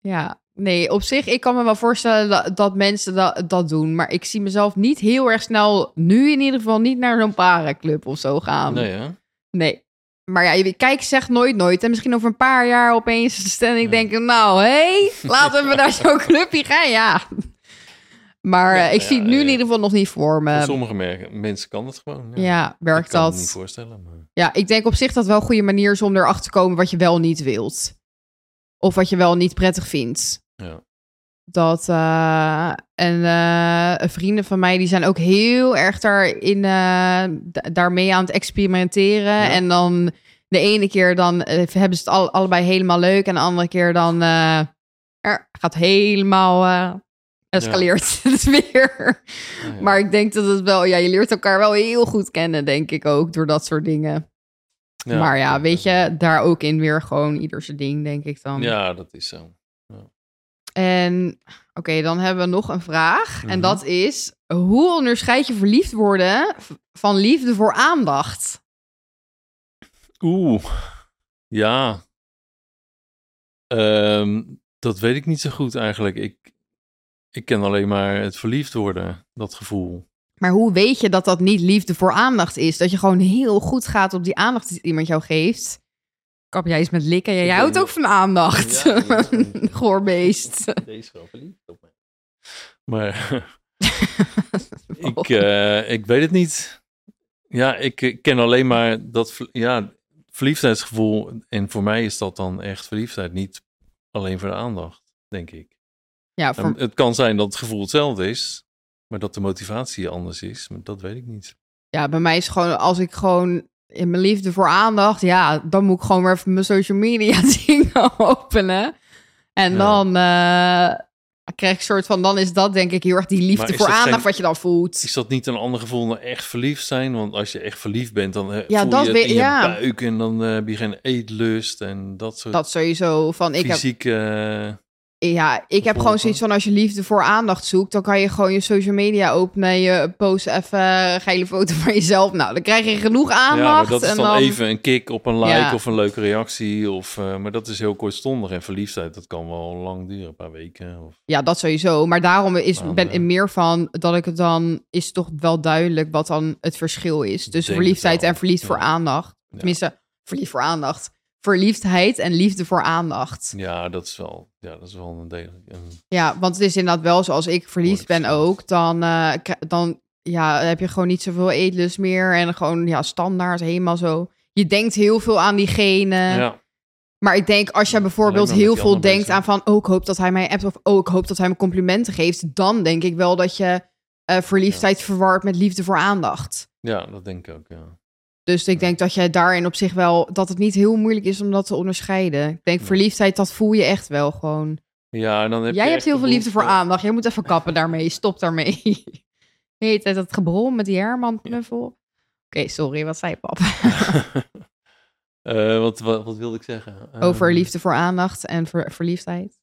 Ja, nee, op zich, ik kan me wel voorstellen dat, dat mensen dat, dat doen. Maar ik zie mezelf niet heel erg snel, nu in ieder geval, niet naar zo'n parenclub of zo gaan. Nee, hè? Nee. Maar ja, je- kijk, zeg nooit nooit. En misschien over een paar jaar opeens stel ik denk, nou, hé, hey, laten we naar zo'n clubje gaan, ja. Maar Ja, eh, ik ja, zie het nu ja. in ieder geval nog niet voor me. Voor sommige merken, mensen kan het gewoon. Ja, ja, ik werkt kan dat? me niet voorstellen. Maar... Ja, ik denk op zich dat het wel een goede manier is om erachter te komen wat je wel niet wilt. Of wat je wel niet prettig vindt. Ja. Dat eh, en eh, vrienden van mij die zijn ook heel erg daarin eh, da- daarmee aan het experimenteren. Ja. En dan de ene keer dan eh, hebben ze het al, allebei helemaal leuk. En de andere keer dan eh, er gaat helemaal eh, escaleert het weer. Ja. Maar ik denk dat het wel, ja, je leert elkaar wel heel goed kennen, denk ik ook, door dat soort dingen. Maar ja, weet je, daar ook in weer gewoon ieder zijn ding, denk ik dan. Ja, dat is zo. En oké, dan hebben we nog een vraag. En Mhm. dat is, hoe onderscheid je verliefd worden van liefde voor aandacht? Oeh, ja. Ehm, dat weet ik niet zo goed eigenlijk. Ik, ik ken alleen maar het verliefd worden, dat gevoel. Maar hoe weet je dat dat niet liefde voor aandacht is? Dat je gewoon heel goed gaat op die aandacht die iemand jou geeft. Kap jij eens met likken? Jij houdt ook van aandacht. Ja, ja, ja. Goorbeest. Deze is wel verliefd op mij. Maar ik, eh, ik weet het niet. Ja, ik ken alleen maar dat ja, verliefdheidsgevoel. En voor mij is dat dan echt verliefdheid. Niet alleen voor de aandacht, denk ik. Ja, voor, En het kan zijn dat het gevoel hetzelfde is. Maar dat de motivatie anders is. Maar dat weet ik niet. ja, bij mij is gewoon, als ik gewoon in mijn liefde voor aandacht, ja, dan moet ik gewoon weer even mijn social media dingen openen. En Ja. dan eh, krijg ik een soort van, dan is dat denk ik heel erg die liefde voor aandacht geen- wat je dan voelt. Is dat niet een ander gevoel dan echt verliefd zijn? Want als je echt verliefd bent, dan eh, Ja, voel dat je het je buik. En dan eh, heb je geen eetlust en dat soort Dat sowieso van, ik heb, fysieke... ja, ik heb gewoon zoiets van, als je liefde voor aandacht zoekt, dan kan je gewoon je social media openen, je post even een geile foto van jezelf. Nou, dan krijg je genoeg aandacht. Ja, maar dat is dan, dan even een kick op een like Ja. of een leuke reactie. Of, eh, maar dat is heel kortstondig. En verliefdheid, dat kan wel lang duren, een paar weken. Of, Ja, dat sowieso. Maar daarom is, Maar, ben ik meer van dat ik het dan is toch wel duidelijk wat dan het verschil is. Tussen verliefdheid en verliefd voor aandacht. Tenminste, verliefd voor aandacht. Verliefdheid en liefde voor aandacht. ja, dat is wel, ja, dat is wel een deel. Een, Ja, want het is inderdaad wel zoals ik verliefd ben ook. Dan, eh, dan ja, heb je gewoon niet zoveel eetlust meer. En gewoon ja, standaard helemaal zo. Je denkt heel veel aan diegene. ja, Maar ik denk, als jij bijvoorbeeld heel veel denkt aan van... oh, ik hoop dat hij mij appt of oh, ik hoop dat hij me complimenten geeft... dan denk ik wel dat je eh, verliefdheid verwart met liefde voor aandacht. ja, dat denk ik ook, ja. Dus ik denk dat jij daarin op zich wel, dat het niet heel moeilijk is om dat te onderscheiden. Ik denk Nee. verliefdheid, dat voel je echt wel gewoon. Ja, en dan heb Jij je hebt heel veel liefde voor aandacht. Jij moet even kappen daarmee. Stop daarmee. Hele tijd dat gebrol met die Herman knuffel. Oké, sorry, wat zei pap? Eh, wat, wat, wat wilde ik zeggen? Over Ehm, liefde voor aandacht en ver- verliefdheid.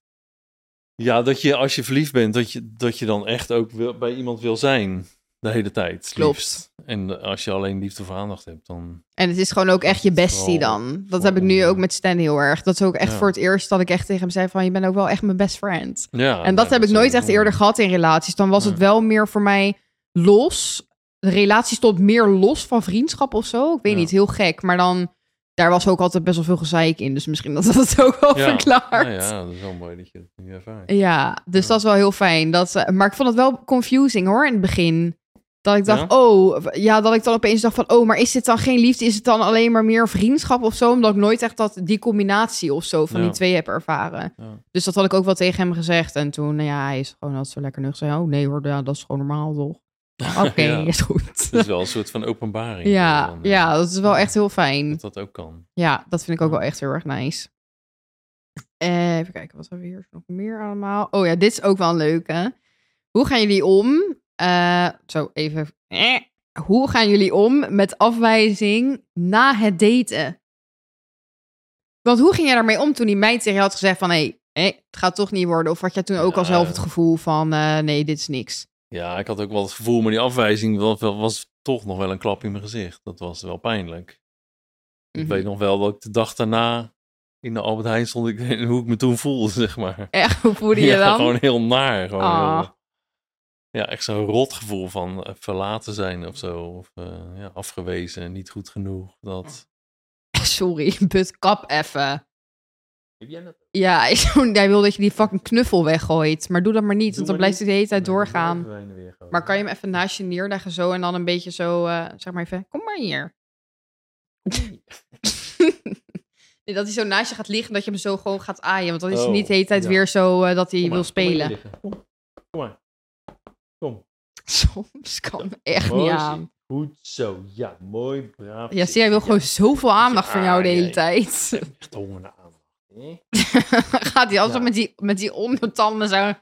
Ja, dat je als je verliefd bent, dat je, dat je dan echt ook wil, bij iemand wil zijn. De hele tijd. het Klopt. liefst. En als je alleen liefde voor aandacht hebt, dan. En het is gewoon ook echt je bestie dan. Dat heb ik nu ook met Stan heel erg. Dat is ook echt Ja. voor het eerst dat ik echt tegen hem zei van... je bent ook wel echt mijn best friend. Ja, en dat heb ik nooit echt eerder gehad in relaties. Dan was het wel meer voor mij los. De relatie stond meer los van vriendschap of zo. Ik weet niet, heel gek. Maar dan, daar was ook altijd best wel veel gezeik in. Dus misschien dat dat het ook wel Ja, verklaart. nou ja, dat is wel mooi dat je dat nu ervaart. Ja, dus Ja. dat is wel heel fijn. Dat, eh, maar ik vond het wel confusing hoor in het begin. Dat ik dacht, Ja? oh, ja, dat ik dan opeens dacht van, oh, maar is dit dan geen liefde? Is het dan alleen maar meer vriendschap of zo? Omdat ik nooit echt dat, die combinatie of zo van Ja. die twee heb ervaren. Ja. Dus dat had ik ook wel tegen hem gezegd. En toen, nou ja, hij is gewoon altijd zo lekker nuchter. Oh nee hoor, ja, dat is gewoon normaal toch? Oké, is goed. Het is wel een soort van openbaring. Ja, dan, eh, ja, dat is wel echt heel fijn. Dat dat ook kan. Ja, dat vind ik ook wel echt heel erg nice. Eh, even kijken, wat hebben we hier nog meer allemaal? Oh ja, dit is ook wel een leuke. Hoe gaan jullie om? Eh, zo, even. eh. hoe gaan jullie om met afwijzing na het daten? Want hoe ging je daarmee om toen die meid tegen je had gezegd van... hé, hey, het gaat toch niet worden? Of had jij toen ook al zelf het gevoel van... eh, nee, dit is niks? Ja, ik had ook wel het gevoel, maar die afwijzing was, was toch nog wel een klap in mijn gezicht. Dat was wel pijnlijk. Ik Mhm. weet nog wel dat ik de dag daarna in de Albert Heijn stond, ik, hoe ik me toen voelde, zeg maar. Echt, hoe voelde je ja, dan? gewoon heel naar. Gewoon Ah. Ja, echt zo'n rot gevoel van eh, verlaten zijn of zo. Of eh, ja, afgewezen, niet goed genoeg. Dat... Sorry, but kap even. Heb jij dat? Ja, hij wil dat je die fucking knuffel weggooit. Maar doe dat maar niet, Doe want dan blijft hij de hele tijd Nee, doorgaan. Maar kan je hem even naast je neerleggen zo en dan een beetje zo, eh, zeg maar even, kom maar hier. nee, dat hij zo naast je gaat liggen, dat je hem zo gewoon gaat aaien. Want dan is hij Oh, niet de hele tijd ja. weer zo eh, dat hij Kom wil kom maar spelen. kom maar. Soms kan echt Mooi niet aan. Goed zo. Ja, mooi, braaf. Ja, zie, hij wil gewoon zoveel aandacht van jou de Ja, hele ja. tijd. Echt honger naar aandacht. gaat hij altijd Ja. met die, met die ondertanden zo.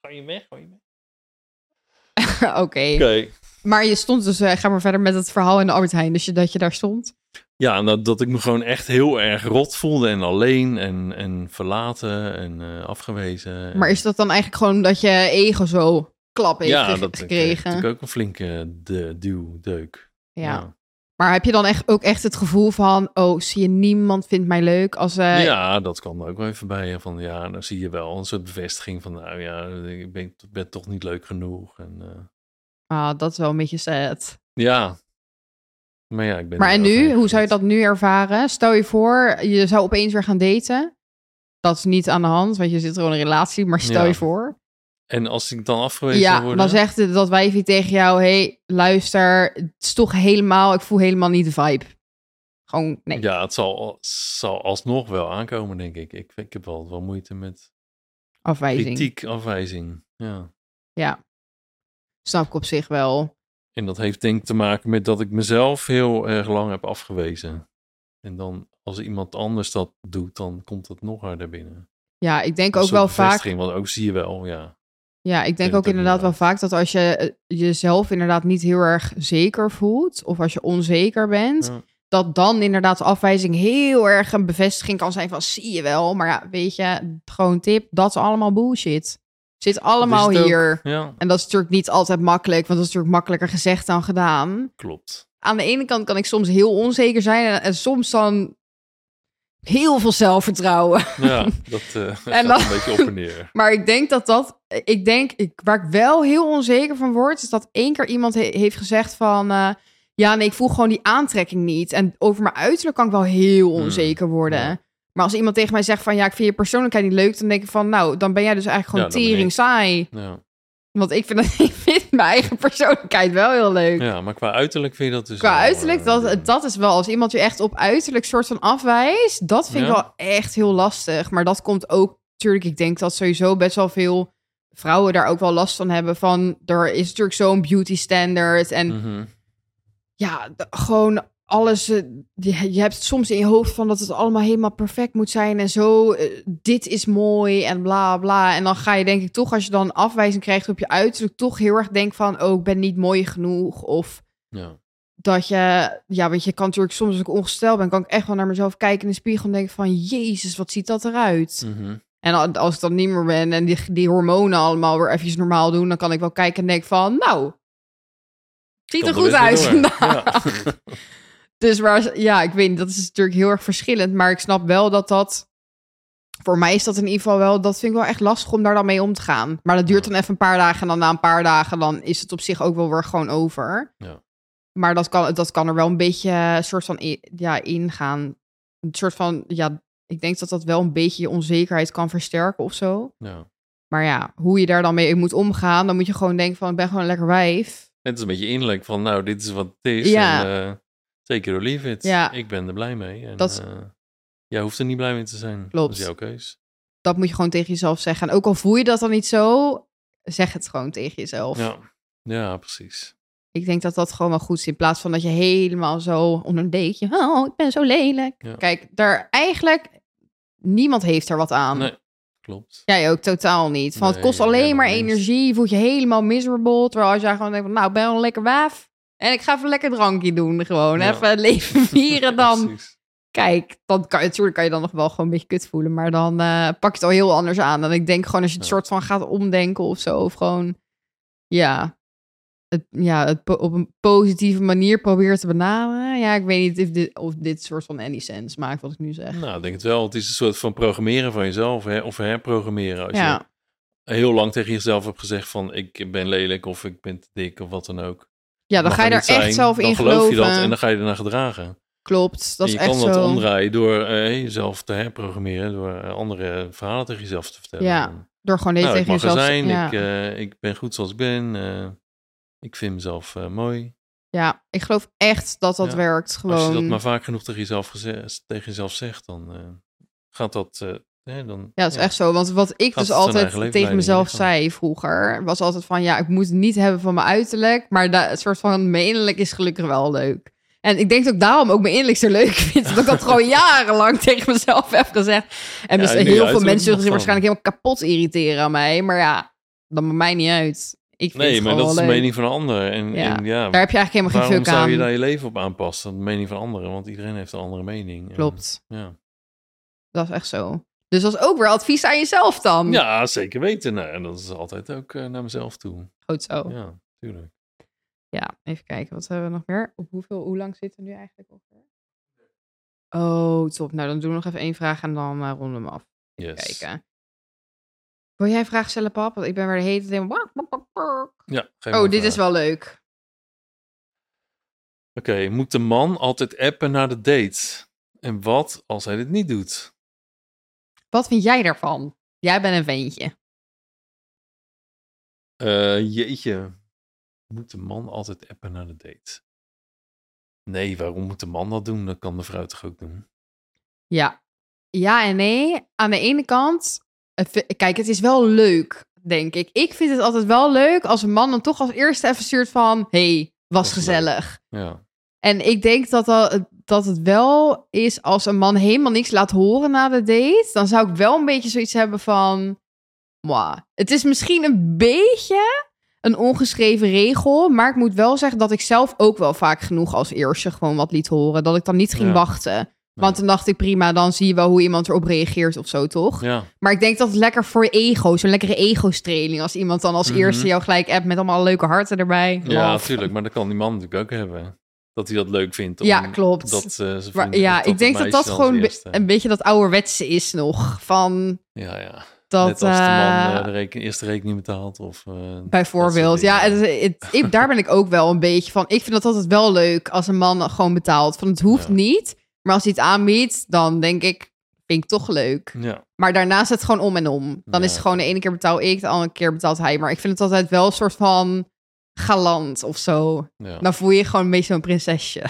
Ga je weg? Ga je weg? Oké. Oké. Maar je stond dus, eh, ga maar verder met het verhaal in de Albert Heijn. Dus je, dat je daar stond. Ja, dat, dat ik me gewoon echt heel erg rot voelde en alleen en, en verlaten en eh, afgewezen. Maar is dat dan eigenlijk gewoon dat je ego zo klap heeft ja, dat kreeg gekregen? natuurlijk ook een flinke de, duw, deuk. Ja. Maar heb je dan echt, ook echt het gevoel van, oh, zie je, niemand vindt mij leuk als... eh, ja, dat er ook wel even bij. Van ja, dan zie je wel een soort bevestiging van, nou ja, ik ben, ben toch niet leuk genoeg. En, eh, Ah, dat is wel een beetje sad. ja. Maar ja, ik ben. Maar er en nu, hoe zou je dat nu ervaren? Stel je voor, je zou opeens weer gaan daten. Dat is niet aan de hand, want je zit gewoon in een relatie. Maar stel Ja. je voor. En als ik dan afgewezen Ja, word. dan zegt het- dat wijfie tegen jou... hey, luister, het is toch helemaal... Ik voel helemaal niet de vibe. Gewoon, nee. Ja, het zal, zal alsnog wel aankomen, denk ik. Ik, ik heb wel, wel moeite met afwijzing. kritiek, afwijzing. Ja. Ja. Snap ik op zich wel. En dat heeft denk ik te maken met dat ik mezelf heel erg lang heb afgewezen. En dan als iemand anders dat doet, dan komt het nog harder binnen. Ja, ik denk ook wel vaak... Want ook zie je wel, ja. Ja, ik denk ook inderdaad wel vaak dat als je eh, jezelf inderdaad niet heel erg zeker voelt, of als je onzeker bent, Ja. dat dan inderdaad de afwijzing heel erg een bevestiging kan zijn van zie je wel. Maar ja, weet je, gewoon tip, dat is allemaal bullshit. Zit allemaal hier. Ja, En dat is natuurlijk niet altijd makkelijk, want dat is natuurlijk makkelijker gezegd dan gedaan. klopt. Aan de ene kant kan ik soms heel onzeker zijn en, en soms dan heel veel zelfvertrouwen. Ja, dat gaat En dan- een beetje op en neer. Maar ik denk dat dat, ik denk, ik, waar ik wel heel onzeker van word, is dat één keer iemand he- heeft gezegd van, eh, ja, nee, ik voel gewoon die aantrekking niet. En over mijn uiterlijk kan ik wel heel Hmm, onzeker worden. ja. Maar als iemand tegen mij zegt van, ja, ik vind je persoonlijkheid niet leuk, dan denk ik van, nou, dan ben jij dus eigenlijk gewoon Ja, tering saai. Ja. Want ik vind, ik vind mijn eigen persoonlijkheid wel heel leuk. ja, maar qua uiterlijk vind je dat dus Qua wel, uiterlijk, eh, dat, dat is wel, als iemand je echt op uiterlijk soort van afwijst, dat vind ik wel echt heel lastig. Maar dat komt ook, natuurlijk, ik denk dat sowieso best wel veel vrouwen daar ook wel last van hebben. Van, er is natuurlijk zo'n beauty standard. En mhm. ja, gewoon alles. eh, je, hebt soms in je hoofd van dat het allemaal helemaal perfect moet zijn en zo. eh, dit is mooi en bla bla. En dan ga je denk ik toch, als je dan afwijzing krijgt op je uiterlijk, toch heel erg denken van, oh, ik ben niet mooi genoeg. Of Ja. dat je, ja, weet je, kan natuurlijk soms als ik ongesteld ben, kan ik echt wel naar mezelf kijken in de spiegel en denken van, jezus, wat ziet dat eruit? Mhm. En al- als ik dan niet meer ben en die, die hormonen allemaal weer even normaal doen, dan kan ik wel kijken en denken van, nou, ziet er goed uit vandaag. Ja. Dus waar, ja, ik weet niet, dat is natuurlijk heel erg verschillend. Maar ik snap wel dat dat, voor mij is dat in ieder geval wel, dat vind ik wel echt lastig om daar dan mee om te gaan. Maar dat duurt dan even een paar dagen en dan na een paar dagen, dan is het op zich ook wel weer gewoon over. Ja. Maar dat kan, dat kan er wel een beetje een soort van ja, ingaan. Een soort van, ja, ik denk dat dat wel een beetje je onzekerheid kan versterken of zo. ja. Maar ja, hoe je daar dan mee moet omgaan, dan moet je gewoon denken van, ik ben gewoon een lekker wijf. Het is een beetje innerlijk van, nou, dit is wat het is. Ja. En, eh, take it or leave it. Ja. Ik ben er blij mee. En, Dat- eh, jij hoeft er niet blij mee te zijn. Klopt. Dat is jouw keus. Dat moet je gewoon tegen jezelf zeggen. En ook al voel je dat dan niet zo, zeg het gewoon tegen jezelf. Ja. ja, precies. Ik denk dat dat gewoon wel goed is. In plaats van dat je helemaal zo onder een dekje. Oh, ik ben zo lelijk. Ja. Kijk, daar eigenlijk. Niemand heeft er wat aan. Nee, klopt. Jij ook totaal niet. Van het kost alleen maar energie. Je voelt je helemaal miserable. Terwijl als jij gewoon denkt van, nou, ben wel een lekker waaf. En ik ga even lekker drankje doen. Gewoon Ja. even leven vieren dan. Kijk, dan kan, natuurlijk kan je dan nog wel gewoon een beetje kut voelen. Maar dan eh, pak je het al heel anders aan. En ik denk gewoon als je het Ja. soort van gaat omdenken of zo. Of gewoon, ja, het, ja, het op een positieve manier probeert te benaderen. Ja, ik weet niet of dit, of dit soort van any sense maakt wat ik nu zeg. Nou, ik denk het wel. Het is een soort van programmeren van jezelf. Hè? Of herprogrammeren. Als Ja, je heel lang tegen jezelf hebt gezegd van... ik ben lelijk of ik ben te dik of wat dan ook. Ja dan Mag ga je er echt zijn, zelf in Dan geloof geloven. je dat en dan ga je ernaar gedragen. Klopt, dat en is je echt kan dat zo. omdraaien door eh, jezelf te herprogrammeren... door eh, andere verhalen tegen jezelf te vertellen. Ja, Door gewoon dit nou, ik tegen er jezelf zijn, ja. ik, eh, ik ben goed zoals ik ben... eh, ik vind mezelf mooi. ja, ik geloof echt dat dat Ja, werkt. Gewoon. Als je dat maar vaak genoeg tegen jezelf, tegen jezelf zegt, dan gaat dat... hè, dan, Ja, dat is echt zo. Want wat ik Gaat dus altijd tegen mezelf zei vroeger, was altijd van ja, ik moet het niet hebben van mijn uiterlijk, maar da- het soort van mijn innerlijk is gelukkig wel leuk. En ik denk dat ik daarom ook mijn innerlijk zo leuk vind. Dat ik dat gewoon jarenlang tegen mezelf heb gezegd. En Ja, dus en heel veel mensen zullen zich waarschijnlijk helemaal kapot irriteren aan mij. Maar ja, dat maakt mij niet uit. Ik vind Nee, het maar dat is de leuk. mening van een ander. En Ja. en ja Daar heb je eigenlijk helemaal geen waarom fuck zou aan. je daar je leven op aanpassen? De mening van anderen, want iedereen heeft een andere mening. En, Klopt. ja. Dat is echt zo. Dus dat is ook weer advies aan jezelf dan. ja, zeker weten. Nou, en dat is altijd ook eh, naar mezelf toe. Goed zo. Ja, tuurlijk. Ja, even kijken. Wat hebben we nog meer? Op hoeveel, hoe lang zitten we nu eigenlijk ongeveer? Oh, top. Nou, dan doen we nog even één vraag en dan eh, ronden we hem af. Yes. Kijken. Wil jij een vraag stellen, pap? Want ik ben weer de hele tijd helemaal... Ja, Oh, dit is wel leuk. Oké, moet de man altijd appen naar de date? En wat als hij dit niet doet? Wat vind jij daarvan? Jij bent een ventje. Eh, jeetje. Moet de man altijd appen naar de date? Nee, waarom moet de man dat doen? Dat kan de vrouw toch ook doen? Ja. Ja en nee. Aan de ene kant... Kijk, het is wel leuk, denk ik. Ik vind het altijd wel leuk als een man dan toch als eerste even stuurt van... hey, was Was leuk. gezellig. Ja, En ik denk dat, dat, dat het wel is als een man helemaal niks laat horen na de date. Dan zou ik wel een beetje zoiets hebben van. Mwah. Het is misschien een beetje een ongeschreven regel. Maar ik moet wel zeggen dat ik zelf ook wel vaak genoeg als eerste gewoon wat liet horen. Dat ik dan niet ging Ja. wachten. Want dan dacht ik prima, dan zie je wel hoe iemand erop reageert of zo, toch? ja, Maar ik denk dat het lekker voor je ego, zo'n lekkere ego-streling. Als iemand dan als Mhm. eerste jou gelijk appt met allemaal leuke harten erbij. ja natuurlijk. Maar dat kan die man natuurlijk ook hebben. Dat hij dat leuk vindt. Om Ja, klopt. Dat, eh, ze Maar ja, ik denk dat dat gewoon eerste- een beetje dat ouderwetse is nog. Van Ja, ja. dat. Net als de man eh, eh, de reken, eerste rekening betaalt. Of, bijvoorbeeld. Ja, dingen. het, het- ik, daar ben ik ook wel een beetje van. Ik vind dat altijd wel leuk als een man gewoon betaalt. Van het hoeft Ja. niet. Maar als hij het aanbiedt, dan denk ik, vind ik toch leuk. Ja, Maar daarna is het gewoon om en om. Dan Ja. is het gewoon de ene keer betaal ik, de andere keer betaalt hij. Maar ik vind het altijd wel een soort van galant of zo. ja, Dan voel je je gewoon een beetje zo'n prinsesje.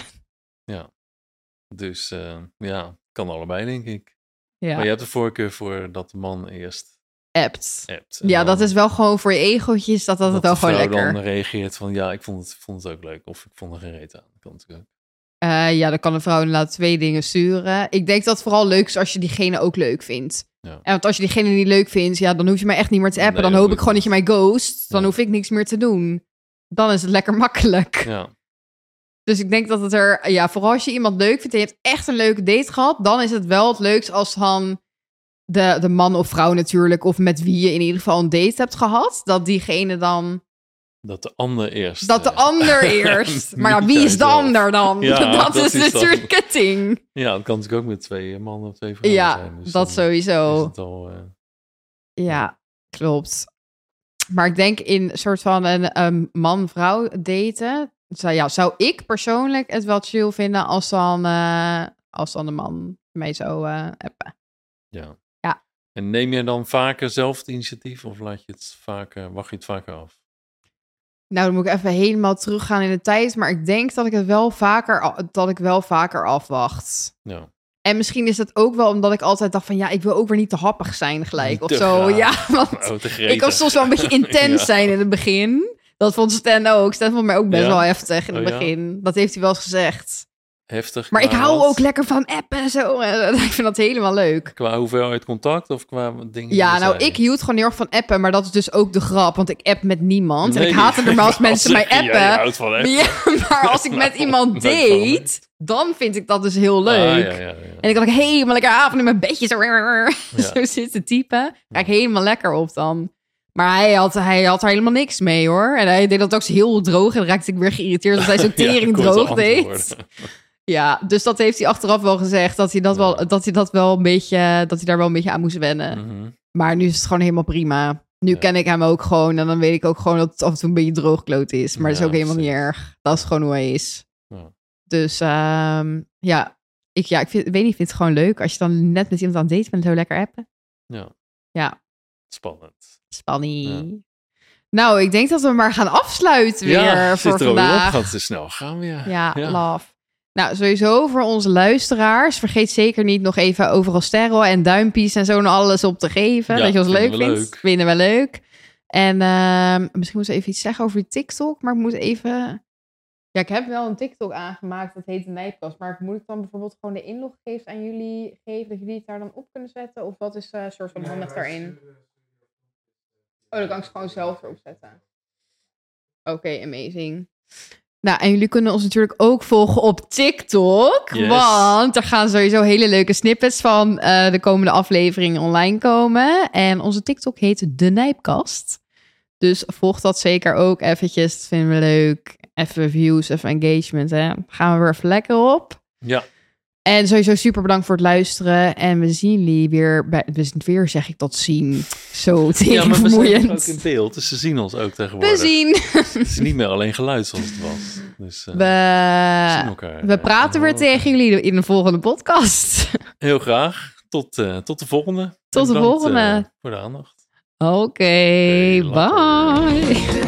ja. Dus eh, ja, kan allebei denk ik. Ja. Maar je hebt de voorkeur voor dat de man eerst appt. En Ja, dat is wel gewoon voor je egootjes, dat dat, het wel gewoon lekker. dan reageert van ja, ik vond het, vond het ook leuk. Of ik vond er geen reet aan. Dat kan natuurlijk ook. Eh, ja, dan kan een vrouw inderdaad twee dingen sturen. Ik denk dat het vooral leuk is als je diegene ook leuk vindt. Ja. En want als je diegene niet leuk vindt, ja, dan hoef je mij echt niet meer te appen. Nee, dan hoop ik gewoon dat je mij ghost. Dan Ja. hoef ik niks meer te doen. Dan is het lekker makkelijk. Ja, Dus ik denk dat het er, ja, vooral als je iemand leuk vindt en je hebt echt een leuke date gehad, dan is het wel het leukst als dan de, de man of vrouw natuurlijk, of met wie je in ieder geval een date hebt gehad, dat diegene dan, dat de ander eerst. dat de eh, ander eerst. Maar ja, wie is de ander dan? Ja, dat, dat is natuurlijk het ding. Ja, dat kan natuurlijk ook met twee eh, mannen of twee vrouwen Ja, zijn. Dus dat sowieso. Al, eh, Ja, klopt. Maar ik denk in soort van een um, man-vrouw daten, zou, ja, zou ik persoonlijk het wel chill vinden als dan, eh, als dan de man mij zou eh appen. ja. Ja. En neem je dan vaker zelf het initiatief of laat je het vaker, wacht je het vaker af? Nou, dan moet ik even helemaal teruggaan in de tijd, maar ik denk dat ik het wel vaker, dat ik wel vaker afwacht. Ja. En misschien is het ook wel omdat ik altijd dacht van, ja, ik wil ook weer niet te happig zijn gelijk of zo. graag. Ja, want Oh, te ik kan soms wel een beetje intens Ja. zijn in het begin. Dat vond Stan ook. Stan vond mij ook best Ja? wel heftig in het Oh, begin. Dat heeft hij wel eens gezegd. Heftig. Maar ik hou wat? ook lekker van appen en zo. Ik vind dat helemaal leuk. Qua hoeveelheid contact of qua dingen? Ja, nou, ik hield gewoon heel erg van appen. Maar dat is dus ook de grap. Want ik app met niemand. en ik haat het normaal als mensen mij appen. Ja, maar als ik met Nou, iemand date, dan vind ik dat dus heel leuk. Ah, ja, ja, ja. En ik kan ik helemaal lekker avond in mijn bedje zo, zo zitten typen. Ja. helemaal lekker op dan. Maar hij had, hij had er helemaal niks mee hoor. En hij deed dat ook heel droog. En dan raakte ik weer geïrriteerd dat hij zo tering droog deed. Ja, dus dat heeft hij achteraf wel gezegd. Dat hij dat, Ja. wel, dat hij dat wel een beetje, dat hij daar wel een beetje aan moest wennen. Mhm. Maar nu is het gewoon helemaal prima. Nu Ja. ken ik hem ook gewoon. En dan weet ik ook gewoon dat het af en toe een beetje droogkloot is. Maar dat is ook helemaal niet erg. Dat is gewoon hoe hij is. Dus ehm, ja, ik, ja, ik vind, weet niet, ik vind het gewoon leuk. Als je dan net met iemand aan het daten bent, zo lekker appen. Ja. Ja. Spannend. Spanning. Nou, ik denk dat we maar gaan afsluiten weer ja, voor er vandaag. Gaat te snel gaan weer. Ja, love. Nou, sowieso voor onze luisteraars. Vergeet zeker niet nog even overal sterren en duimpjes en zo en alles op te geven. Ja, dat je ons leuk vindt. leuk. Vinden we leuk. En ehm, misschien moeten we even iets zeggen over die TikTok. Maar ik moet even... Ja, ik heb wel een TikTok aangemaakt. Dat heet de Nijpkast. Maar moet ik dan bijvoorbeeld gewoon de inloggegevens aan jullie geven? Dat jullie het daar dan op kunnen zetten? Of wat is eh, een soort van handig daarin? Oh, dan kan ik ze gewoon zelf erop zetten. Oké, amazing. Nou, en jullie kunnen ons natuurlijk ook volgen op TikTok. Yes. Want er gaan sowieso hele leuke snippets van eh, de komende afleveringen online komen. En onze TikTok heet De Nijpkast. Dus volg dat zeker ook eventjes. Dat vinden we leuk. Even views, even engagement. Hè. Gaan we weer even lekker op. Ja, En sowieso super bedankt voor het luisteren. En we zien jullie weer bij... We zien weer, zeg ik dat zien. Zo ja maar we zijn ook in beeld, dus ze zien ons ook tegenwoordig. We zien. Het is niet meer alleen geluid zoals het was. Dus eh, we zien We, elkaar. we praten weer tegen jullie in de volgende podcast. Heel graag. Tot, eh, tot de volgende. Tot de volgende. eh, voor de aandacht. Oké, bye.